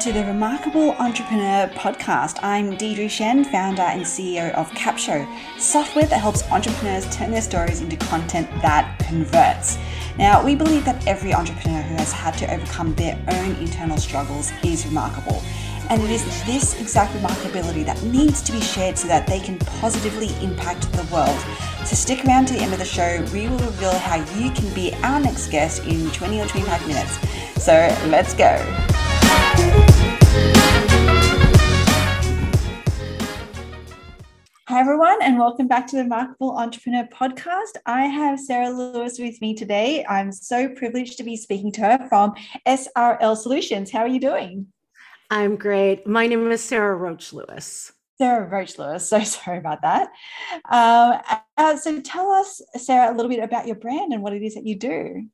to the Remarkable Entrepreneur podcast. I'm Deirdre Tshien, founder and CEO of Capsho, software that helps entrepreneurs turn their stories into content that converts. Now, we believe that every entrepreneur who has had to overcome their own internal struggles is remarkable. And it is this exact remarkability that needs to be shared so that they can positively impact the world. So stick around to the end of the show. We will reveal how you can be our next guest in 20 or 25 minutes. So let's go. Hi, everyone, and welcome back to the Remarkable Entrepreneur Podcast. I have Sara Lewis with me today. I'm so privileged to be speaking to her from SRL Solutions. How are you doing? I'm great. My name is Sara Roach Lewis. Sara Roach Lewis. So sorry about that. Um, uh, so tell us, Sara, a little bit about your brand and what it is that you do.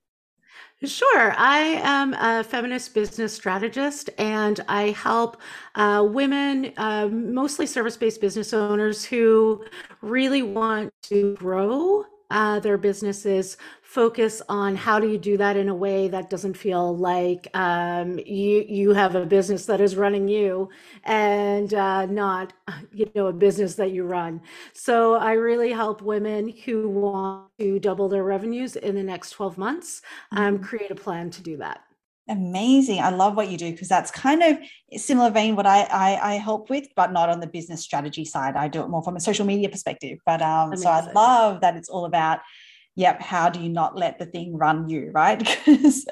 Sure. I am a feminist business strategist and I help uh, women, uh, mostly service based business owners, who really want to grow uh, their businesses focus on how do you do that in a way that doesn't feel like um, you you have a business that is running you and uh, not you know a business that you run. So I really help women who want to double their revenues in the next 12 months um, mm-hmm. create a plan to do that. Amazing. I love what you do because that's kind of similar vein what I, I, I help with, but not on the business strategy side. I do it more from a social media perspective. But um, so I love that it's all about yep, how do you not let the thing run you, right? Because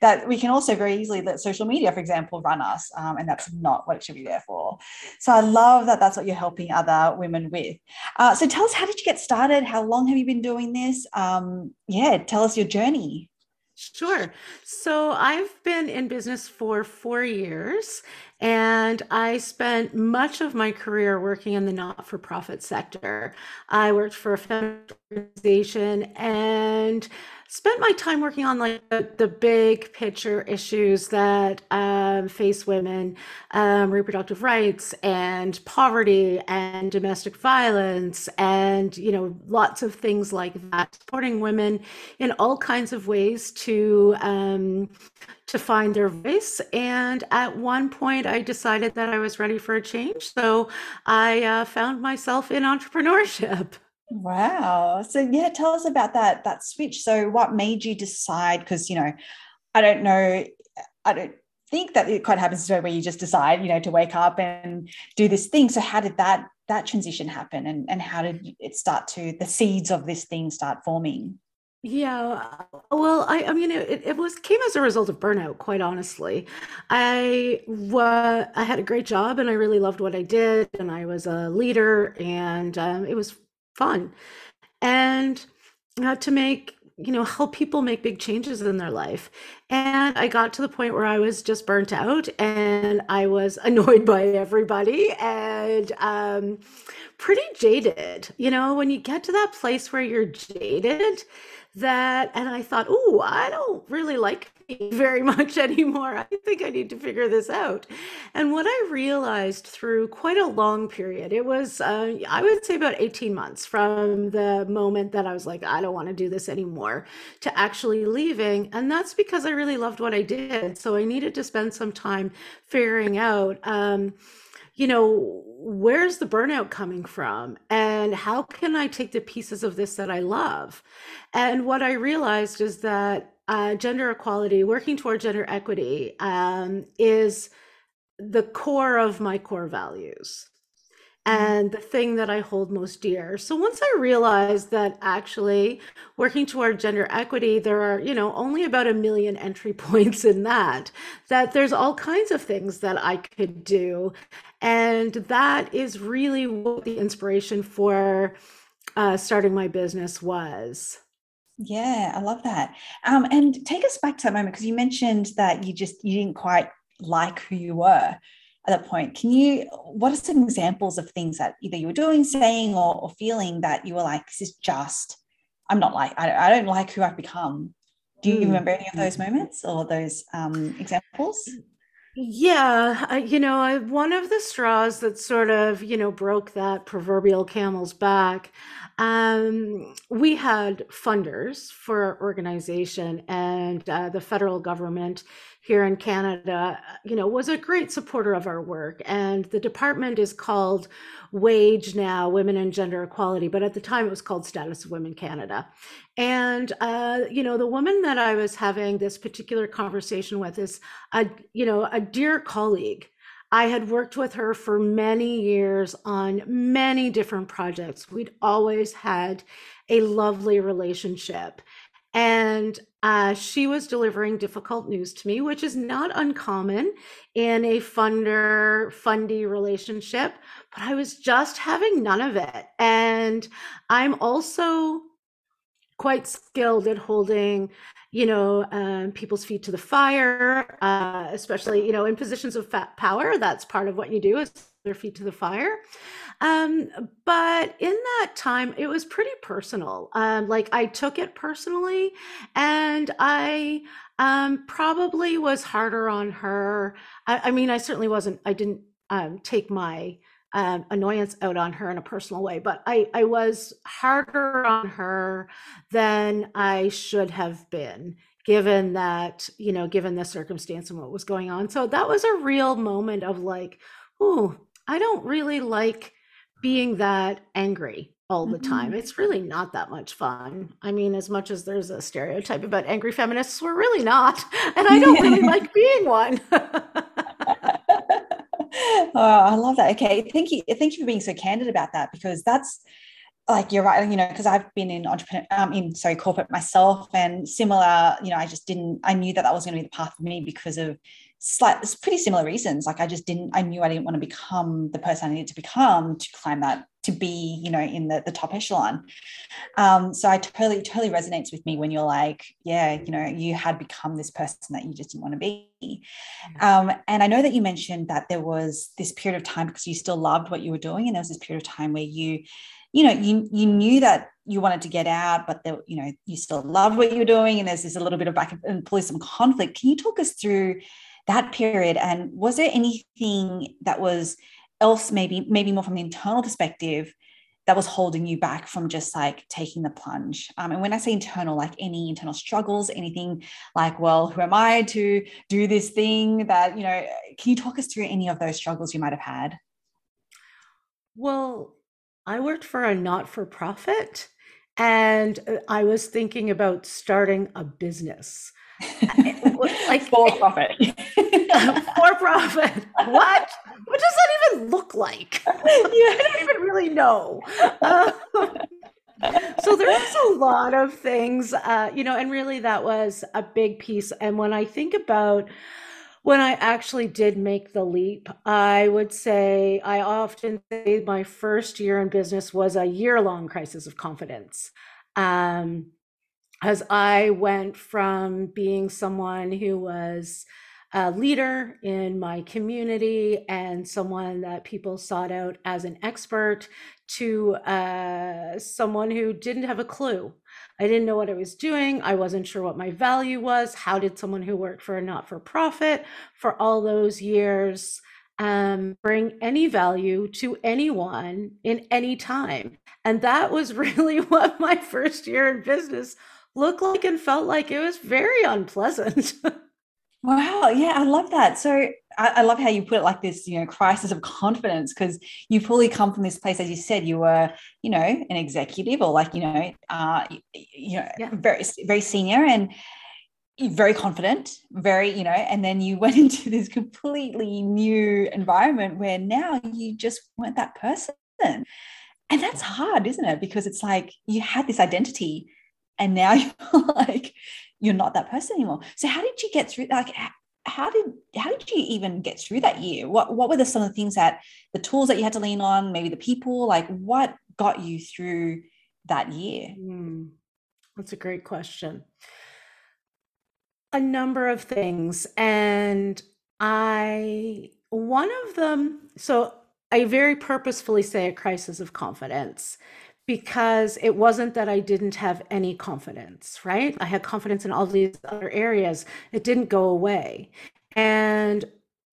that we can also very easily let social media, for example, run us, um, and that's not what it should be there for. So I love that that's what you're helping other women with. Uh, so tell us, how did you get started? How long have you been doing this? Um, yeah, tell us your journey. Sure. So I've been in business for four years and I spent much of my career working in the not for profit sector. I worked for a feminist organization and spent my time working on like the, the big picture issues that um, face women um, reproductive rights and poverty and domestic violence and you know lots of things like that. Supporting women in all kinds of ways to um, to find their voice. And at one point i decided that i was ready for a change. So i uh, found myself in entrepreneurship Wow. So yeah, tell us about that that switch. So what made you decide? Because you know, I don't know, I don't think that it quite happens where you just decide, you know, to wake up and do this thing. So how did that that transition happen, and and how did it start to the seeds of this thing start forming? Yeah, well, I, I mean, it, it was came as a result of burnout. Quite honestly, I was I had a great job and I really loved what I did, and I was a leader, and um, it was fun. And uh, to make you know help people make big changes in their life. And i got to the point where i was just burnt out and i was annoyed by everybody and um, pretty jaded. You know when you get to that place where you're jaded that and i thought oh i don't really like very much anymore. I think I need to figure this out. And what I realized through quite a long period, it was, uh, I would say about 18 months from the moment that I was like, I don't want to do this anymore to actually leaving. And that's because I really loved what I did. So I needed to spend some time figuring out. Um, you know, where's the burnout coming from? And how can I take the pieces of this that I love? And what I realized is that uh, gender equality, working toward gender equity, um, is the core of my core values mm-hmm. and the thing that I hold most dear. So once I realized that actually working toward gender equity, there are, you know, only about a million entry points in that, that there's all kinds of things that I could do. And that is really what the inspiration for uh, starting my business was. Yeah, I love that. Um, and take us back to that moment because you mentioned that you just you didn't quite like who you were at that point. Can you? What are some examples of things that either you were doing, saying, or, or feeling that you were like, "This is just, I'm not like, I, I don't like who I've become." Do you mm. remember any of those moments or those um, examples? Yeah, I, you know, I, one of the straws that sort of, you know, broke that proverbial camel's back. Um, we had funders for our organization, and uh, the federal government here in Canada, you know, was a great supporter of our work. And the department is called WAGE now, Women and Gender Equality, but at the time it was called Status of Women Canada. And uh, you know, the woman that I was having this particular conversation with is a you know a dear colleague. I had worked with her for many years on many different projects. We'd always had a lovely relationship. And uh, she was delivering difficult news to me, which is not uncommon in a funder fundy relationship, but I was just having none of it. And I'm also quite skilled at holding you know um, people's feet to the fire uh, especially you know in positions of power that's part of what you do is their feet to the fire um, but in that time it was pretty personal um, like i took it personally and i um, probably was harder on her I, I, mean i certainly wasn't i didn't um, take my um, annoyance out on her in a personal way, but I, I was harder on her than I should have been, given that, you know, given the circumstance and what was going on. So that was a real moment of like, oh, I don't really like being that angry all the time. Mm-hmm. It's really not that much fun. I mean, as much as there's a stereotype about angry feminists, we're really not. And I don't really like being one. oh, I love that. Okay, thank you. Thank you for being so candid about that because that's like you're right. You know, because I've been in entrepreneur, um, in sorry, corporate myself, and similar. You know, I just didn't. I knew that that was going to be the path for me because of slight, it's pretty similar reasons. Like I just didn't. I knew I didn't want to become the person I needed to become to climb that to be, you know, in the the top echelon. Um, so I totally totally resonates with me when you're like, yeah, you know, you had become this person that you just didn't want to be. Um, and I know that you mentioned that there was this period of time because you still loved what you were doing, and there was this period of time where you, you know, you you knew that you wanted to get out, but there, you know, you still loved what you were doing, and there's this a little bit of back and forth, some conflict. Can you talk us through that period? And was there anything that was else, maybe maybe more from the internal perspective? that was holding you back from just like taking the plunge. Um, and when I say internal, like any internal struggles, anything like, well, who am I to do this thing that, you know, can you talk us through any of those struggles you might have had? Well, I worked for a not for profit and uh, I was thinking about starting a business. like for profit. for profit. What? What does that even look like? yeah. I don't even really know. Um, so there's a lot of things, uh, you know, and really that was a big piece. And when I think about when I actually did make the leap, I would say I often say my first year in business was a year long crisis of confidence. Um, as I went from being someone who was a leader in my community and someone that people sought out as an expert to uh, someone who didn't have a clue. I didn't know what I was doing. I wasn't sure what my value was. How did someone who worked for a not for profit for all those years um, bring any value to anyone in any time? And that was really what my first year in business looked like and felt like. It was very unpleasant. Wow. Yeah, I love that. So I, I, love how you put it like this, you know, crisis of confidence, because you fully come from this place, as you said, you were, you know, an executive or like, you know, uh, you know, yeah. very, very senior and very confident, very, you know, and then you went into this completely new environment where now you just weren't that person. And that's hard, isn't it? Because it's like you had this identity and now you're like you're not that person anymore. So how did you get through like how did how did you even get through that year? What what were the some of the things that the tools that you had to lean on maybe the people like what got you through that year? Mm, that's a great question. A number of things and i one of them so i very purposefully say a crisis of confidence because it wasn't that I didn't have any confidence, right? I had confidence in all these other areas. It didn't go away. And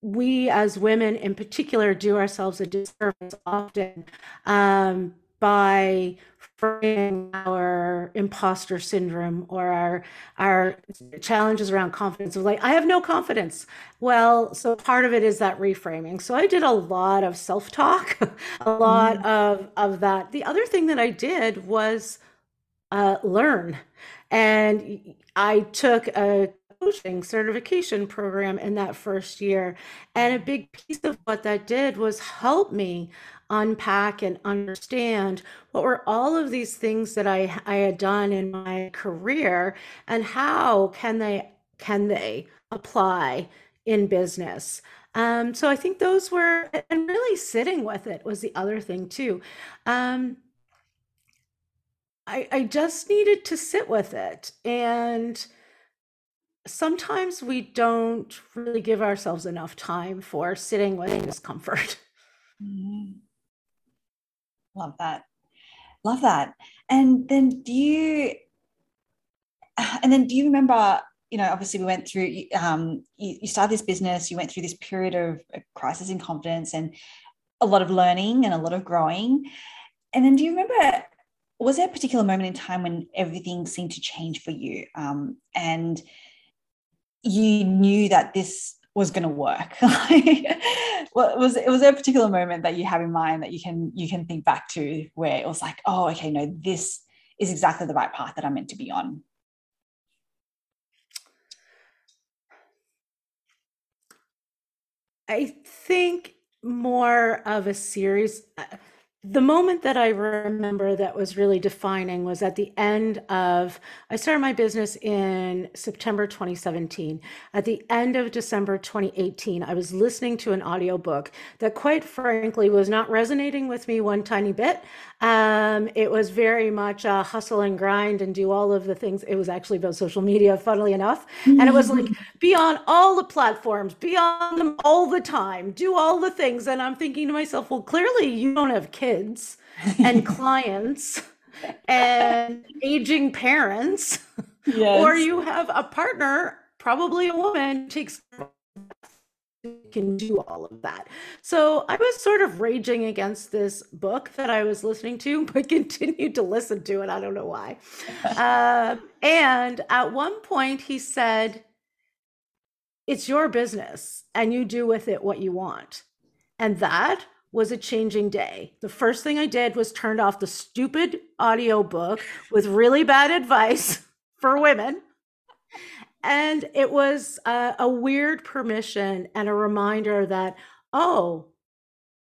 we as women in particular do ourselves a disservice often um, by framing our imposter syndrome or our our challenges around confidence of like I have no confidence. Well, so part of it is that reframing. So I did a lot of self-talk, a lot mm. of of that. The other thing that I did was uh, learn, and I took a coaching certification program in that first year. And a big piece of what that did was help me unpack and understand what were all of these things that I, I had done in my career and how can they can they apply in business. Um, so I think those were and really sitting with it was the other thing too. Um, I, I just needed to sit with it and sometimes we don't really give ourselves enough time for sitting with discomfort. Mm-hmm. Love that. Love that. And then do you, and then do you remember, you know, obviously we went through, um, you, you started this business, you went through this period of crisis in confidence and a lot of learning and a lot of growing. And then do you remember, was there a particular moment in time when everything seemed to change for you? Um, and you knew that this was going to work was it was there a particular moment that you have in mind that you can you can think back to where it was like oh okay no this is exactly the right path that i'm meant to be on. I think more of a series uh, the moment that I remember that was really defining was at the end of, I started my business in September 2017. At the end of December 2018, I was listening to an audiobook that, quite frankly, was not resonating with me one tiny bit. Um, it was very much a hustle and grind and do all of the things. It was actually about social media, funnily enough. And it was like, be on all the platforms, be on them all the time, do all the things. And I'm thinking to myself, well, clearly you don't have kids and clients and aging parents, yes. or you have a partner, probably a woman, takes can do all of that. So I was sort of raging against this book that I was listening to, but continued to listen to it. I don't know why. uh, and at one point, he said, It's your business, and you do with it what you want. And that was a changing day. The first thing I did was turned off the stupid audio book with really bad advice for women and it was a, a weird permission and a reminder that, oh,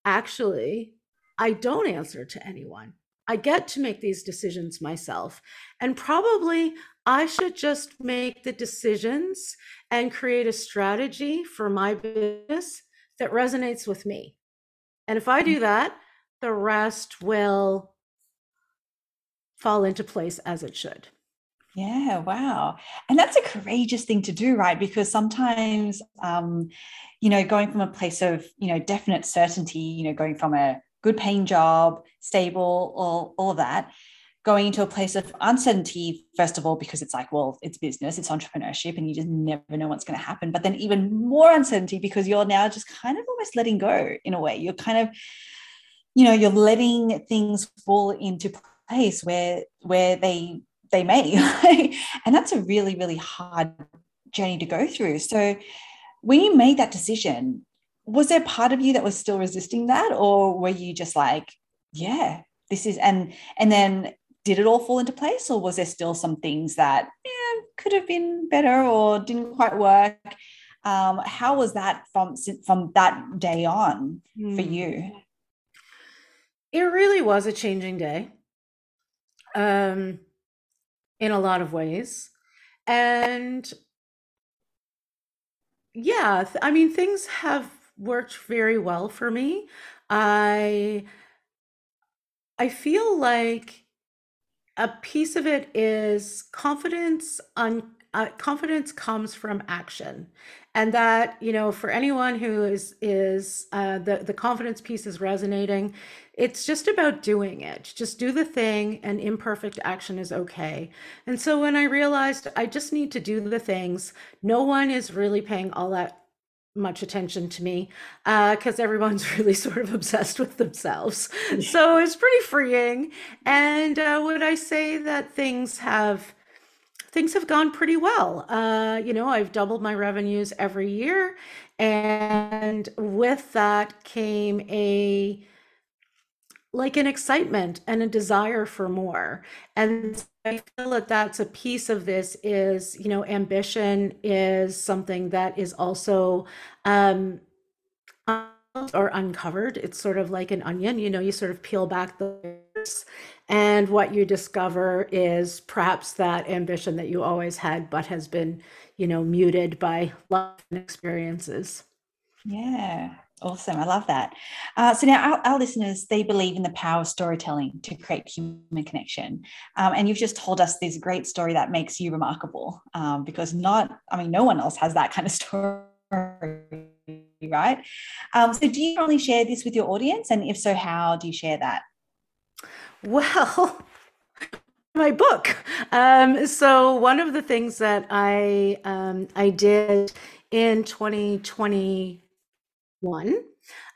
actually, I don't answer to anyone. I get to make these decisions myself. And probably I should just make the decisions and create a strategy for my business that resonates with me. And if I do mm. that, the rest will fall into place as it should. Yeah, wow. And that's a courageous thing to do, right? Because sometimes, um, you know, going from a place of, you know, definite certainty, you know, going from a good paying job, stable, all, all of that, going into a place of uncertainty, first of all, because it's like, well, it's business, it's entrepreneurship, and you just never know what's going to happen. But then even more uncertainty because you're now just kind of almost letting go in a way. You're kind of, you know, you're letting things fall into place where where they they may. and that's a really, really hard journey to go through. So when you made that decision, was there part of you that was still resisting that? Or were you just like, yeah, this is and and then did it all fall into place? Or was there still some things that yeah, could have been better or didn't quite work? Um, how was that from from that day on mm. for hmm. you? It really was a changing day. Um, in a lot of ways. And yeah, I mean, things have worked very well for me. I I feel like a piece of it is confidence on uh, confidence comes from action. And that you know for anyone who is is uh, the the confidence piece is resonating it's just about doing it. Just do the thing and imperfect action is okay. And so when i realized i just need to do the things no one is really paying all that much attention to me uh, because uh, everyone's really sort of obsessed with themselves. So it's pretty freeing. And uh, would I say that things have things have gone pretty well? Uh, you know, I've doubled my revenues every year, and with that came a like an excitement and a desire for more. And I feel that that's a piece of this is, you know, ambition is something that is also um, or uncovered. It's sort of like an onion, you know, you sort of peel back the and what you discover is perhaps that ambition that you always had, but has been, you know, muted by life and experiences. Yeah, Awesome. I love that. Uh, so now our, our, listeners, they believe in the power of storytelling to create human connection. Um, and you've just told us this great story that makes you remarkable um, because not, I mean, no one else has that kind of story, right? Um, so do you only share this with your audience? And if so, how do you share that? Well, my book. Um, so one of the things that I um, I did in 2020 one.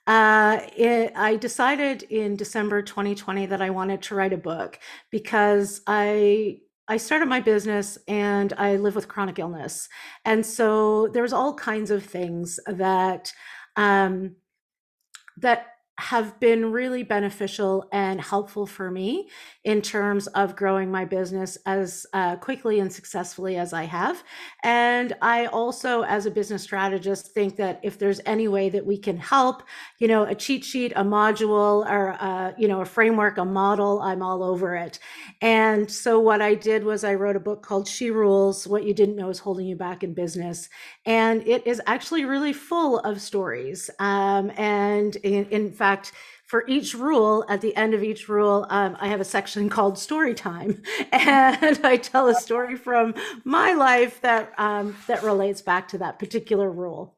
Uh, it, I decided in December 2020 that I wanted to write a book because I I started my business and I live with chronic illness, and so there's all kinds of things that um, that have been really beneficial and helpful for me in terms of growing my business as uh, quickly and successfully as I have. And I also, as a business strategist, think that if there's any way that we can help, you know, a cheat sheet, a module, or uh, you know, a framework, a model, I'm all over it. And so what I did was I wrote a book called She Rules: What You Didn't Know Is Holding You Back in Business, and it is actually really full of stories. Um, and in, in fact for each rule, at the end of each rule, um, I have a section called story time, and I tell a story from my life that um, that relates back to that particular rule.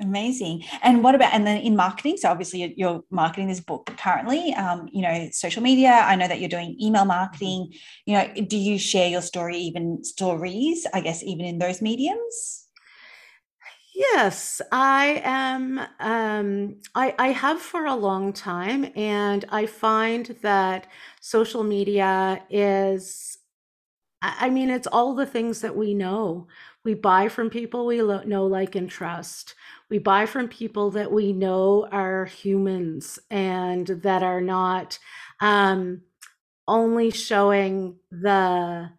Amazing. And what about and then in marketing? So obviously you're marketing this book currently. Um, you know, social media. I know that you're doing email marketing. You know, do you share your story, even stories? I guess even in those mediums. Yes, I am. Um, I, I have for a long time, and I find that social media is, I mean, it's all the things that we know. We buy from people we lo- know, like, and trust. We buy from people that we know are humans and that are not um, only showing the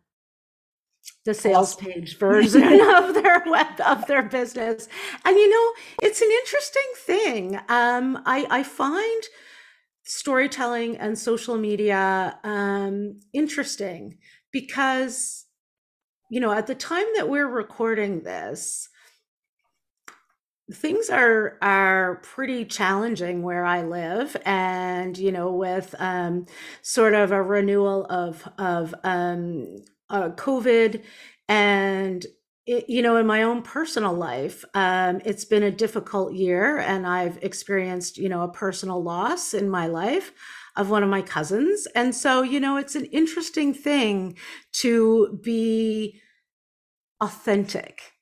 the sales page version of their web of their business. And you know it's an interesting thing. Um, I, I find storytelling and social media um, interesting because you know at the time that we're recording this things are are pretty challenging where I live, and you know, with um, sort of a renewal of of um, uh, COVID and it, you know in my own personal life um, it's been a difficult year and i've experienced you know a personal loss in my life of one of my cousins and so you know it's an interesting thing to be authentic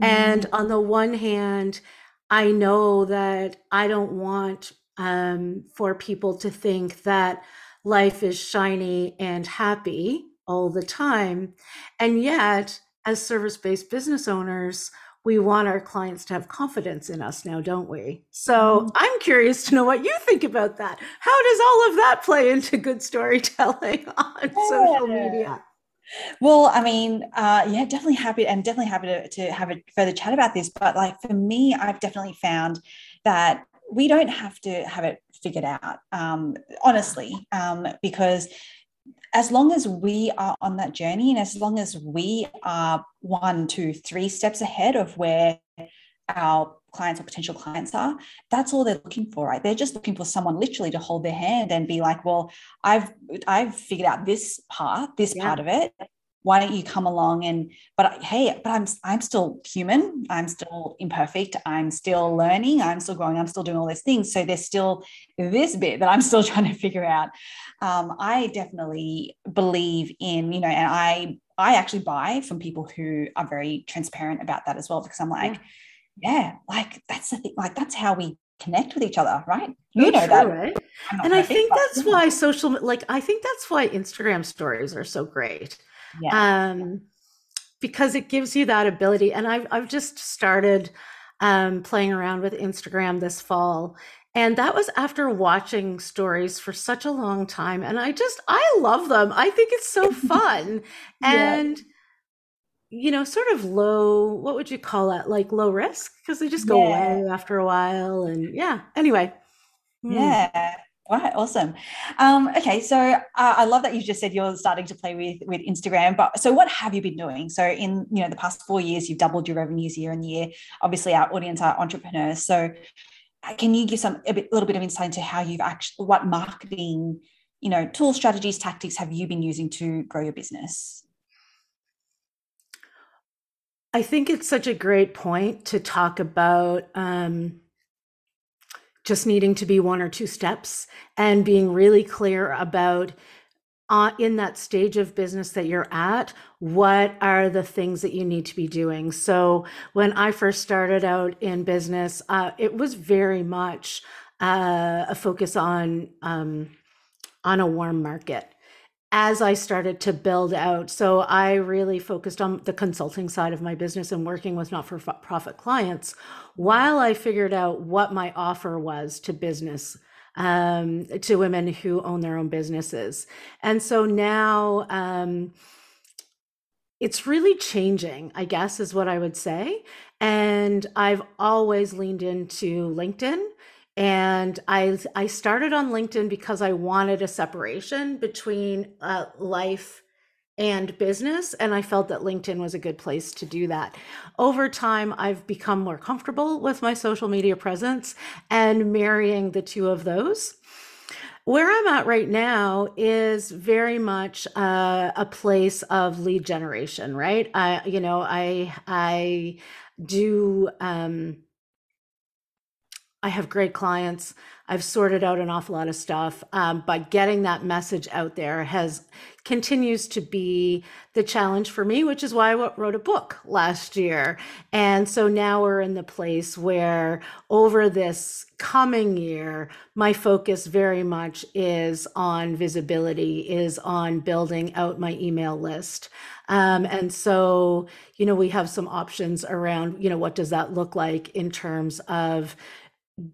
mm-hmm. and on the one hand i know that i don't want um, for people to think that life is shiny and happy all the time. And yet, as service based business owners, we want our clients to have confidence in us now, don't we? So mm-hmm. I'm curious to know what you think about that. How does all of that play into good storytelling on yeah. social media? Well, I mean, uh, yeah, definitely happy and definitely happy to, to have a further chat about this. But like for me, I've definitely found that we don't have to have it figured out, um, honestly, um, because as long as we are on that journey and as long as we are one, two, three steps ahead of where our clients or potential clients are, that's all they're looking for, right? They're just looking for someone literally to hold their hand and be like, well, I've I've figured out this part, this yeah. part of it why don't you come along and but hey but i'm i'm still human i'm still imperfect i'm still learning i'm still growing i'm still doing all these things so there's still this bit that i'm still trying to figure out um, i definitely believe in you know and i i actually buy from people who are very transparent about that as well because i'm like yeah yeah, like that's the thing. Like that's how we connect with each other, right? You know true, that. Right? And I think that's why social, like, I think that's why Instagram stories are so great. Yeah. Um, because it gives you that ability. And I've, I've just started um, playing around with Instagram this fall. And that was after watching stories for such a long time. And I just, I love them. I think it's so fun. yeah. And, you know, sort of low, what would you call it? Like low risk? Because they just go yeah. away after a while. And yeah, anyway. Hmm. Yeah. Right, awesome. Um, okay, so uh, I love that you just said you're starting to play with with Instagram. But so, what have you been doing? So, in you know the past four years, you've doubled your revenues year on year. Obviously, our audience are entrepreneurs. So, uh, can you give some a bit, little bit of insight into how you've actually what marketing, you know, tool strategies, tactics have you been using to grow your business? I think it's such a great point to talk about um, just needing to be one or two steps and being really clear about uh, in that stage of business that you're at, what are the things that you need to be doing? So, when I first started out in business, uh, it was very much uh, a focus on um, on a warm market as I started to build out. So I really focused on the consulting side of my business and working with not for profit clients while I figured out what my offer was to business. Um, to women who own their own businesses. And so now um, it's really changing, I guess, is what I would say. And I've always leaned into LinkedIn and I I started on LinkedIn because I wanted a separation between uh, life and business and I felt that LinkedIn was a good place to do that. Over time I've become more comfortable with my social media presence and marrying the two of those. Where I'm at right now is very much uh, a place of lead generation, right? I you know, I I do um I have great clients. I've sorted out an awful lot of stuff, um, but getting that message out there has continues to be the challenge for me, which is why I wrote a book last year. And so now we're in the place where over this coming year, my focus very much is on visibility, is on building out my email list. Um, and so, you know, we have some options around, you know, what does that look like in terms of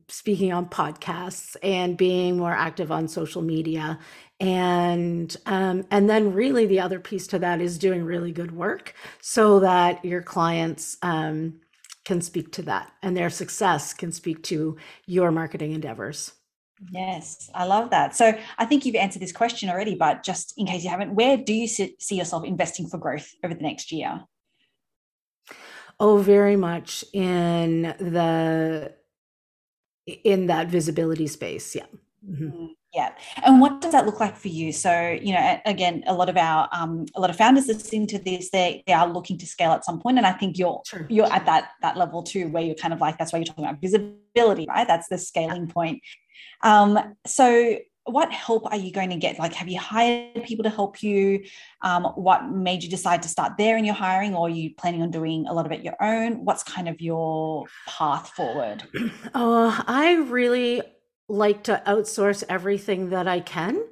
speaking on podcasts and being more active on social media. And um, and then really the other piece to that is doing really good work so that your clients um, can speak to that and their success can speak to your marketing endeavors. Yes i love that. So i think you've answered this question already but just in case you haven't where do you see yourself investing for growth over the next year? Oh very much in the in that visibility space. Yeah. Mm-hmm. Mm, yeah. And what does that look like for you? So, you know, again, a lot of our um, a lot of founders listening to this, they they are looking to scale at some point. And I think you're sure. you're at that that level too, where you're kind of like, that's why you're talking about visibility, right? That's the scaling point. Um, so what help are you going to get? Like, have you hired people to help you? Um, what made you decide to start there in your hiring, or are you planning on doing a lot of it your own? What's kind of your path forward? Oh, I really like to outsource everything that I can,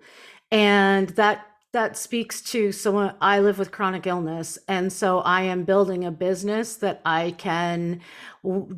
and that that speaks to someone I live with chronic illness, and so I am building a business that I can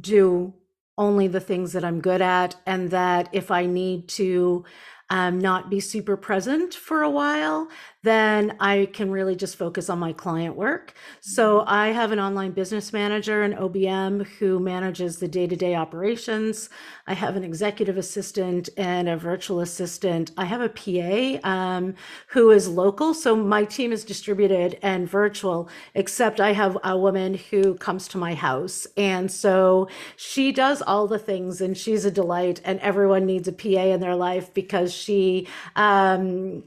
do only the things that I'm good at, and that if I need to um, not be super present for a while, then I can really just focus on my client work. So mm-hmm. I have an online business manager, an OBM, who manages the day to day operations. I have an executive assistant and a virtual assistant. I have a PA um, who is local. So my team is distributed and virtual, except I have a woman who comes to my house. And so she does all the things and she's a delight. And everyone needs a PA in their life because she, um,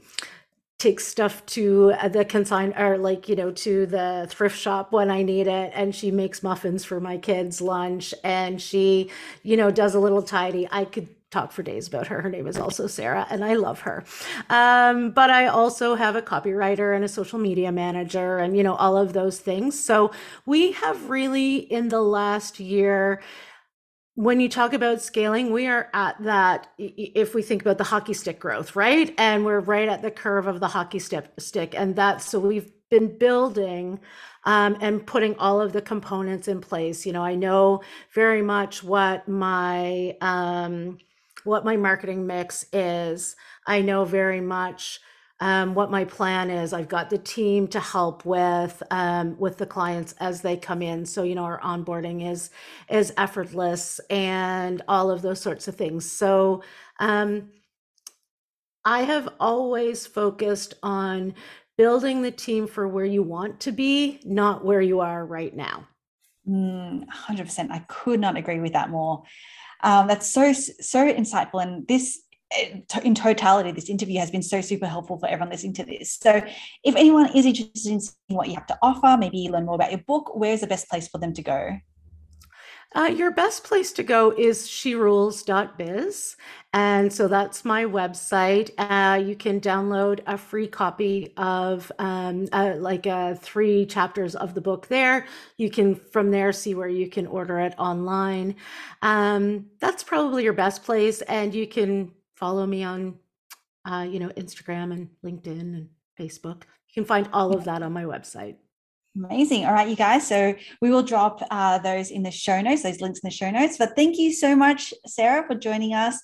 takes stuff to the consign or like you know to the thrift shop when i need it and she makes muffins for my kids lunch and she you know does a little tidy i could talk for days about her. Her name is also Sarah, and I love her. Um, but I also have a copywriter and a social media manager, and you know all of those things. So we have really in the last year when you talk about scaling, we are at that. If we think about the hockey stick growth, right, and we're right at the curve of the hockey stick, stick, and that's so we've been building um, and putting all of the components in place. You know, I know very much what my um, what my marketing mix is. I know very much um, what my plan is. I've got the team to help with um, with the clients as they come in. So you know our onboarding is is effortless and all of those sorts of things. So um, I have always focused on building the team for where you want to be, not where you are right now. Mm, 100%. I could not agree with that more. Um, that's so so insightful, and this in totality, this interview has been so super helpful for everyone listening to this. So, if anyone is interested in seeing what you have to offer, maybe learn more about your book, where's the best place for them to go? Uh, your best place to go is sherules.biz. And so that's my website. Uh, you can download a free copy of um, uh, like uh, three chapters of the book there. You can from there see where you can order it online. Um, that's probably your best place. And you can follow me on, uh, you know, Instagram and LinkedIn and Facebook. You can find all of that on my website. Amazing. All right, you guys. So we will drop uh, those in the show notes, those links in the show notes. But thank you so much, Sara, for joining us.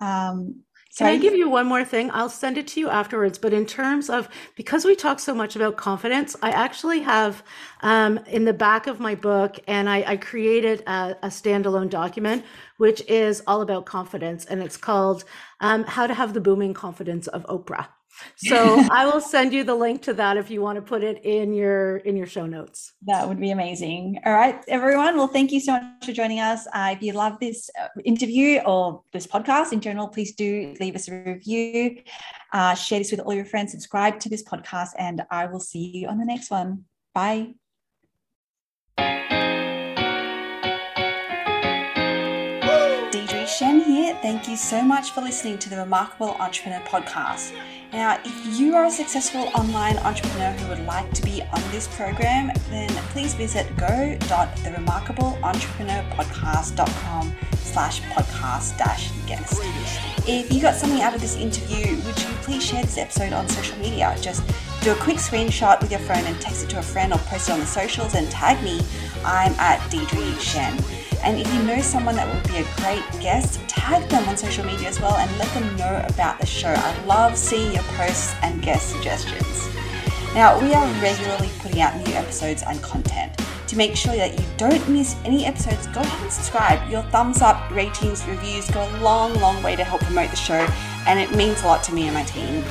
Um, Can I give you one more thing? I'll send it to you afterwards. But in terms of, because we talk so much about confidence, I actually have um, in the back of my book, and I, I created a, a, standalone document, which is all about confidence. And it's called um, How to Have the Booming Confidence of Oprah. So I will send you the link to that if you want to put it in your in your show notes. That would be amazing. All right, everyone. Well, thank you so much for joining us. Uh, if you love this uh, interview or this podcast in general, please do leave us a review, uh, share this with all your friends, subscribe to this podcast, and I will see you on the next one. Bye. Tshien here. Thank you so much for listening to the Remarkable Entrepreneur podcast. Now, if you are a successful online entrepreneur who would like to be on this program, then please visit go.theremarkableentrepreneur.podcast.com slash podcast dash guest. If you got something out of this interview, would you please share this episode on social media? Just do a quick screenshot with your phone and text it to a friend or post it on the socials and tag me. I'm at Deirdre Tshien. And if you know someone that would be a great guest, tag them on social media as well and let them know about the show. I love seeing your posts and guest suggestions. Now, we are regularly putting out new episodes and content. To make sure that you don't miss any episodes, go ahead and subscribe. Your thumbs up, ratings, reviews go a long, long way to help promote the show, and it means a lot to me and my team.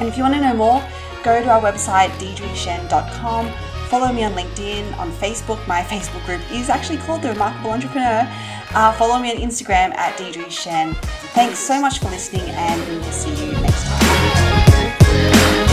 And if you want to know more, go to our website, deirdretshien.com Follow me on LinkedIn, on Facebook. My Facebook group is actually called The Remarkable Entrepreneur. Uh, follow me on Instagram at Deirdre Tshien. Thanks so much for listening, and we will see you next time.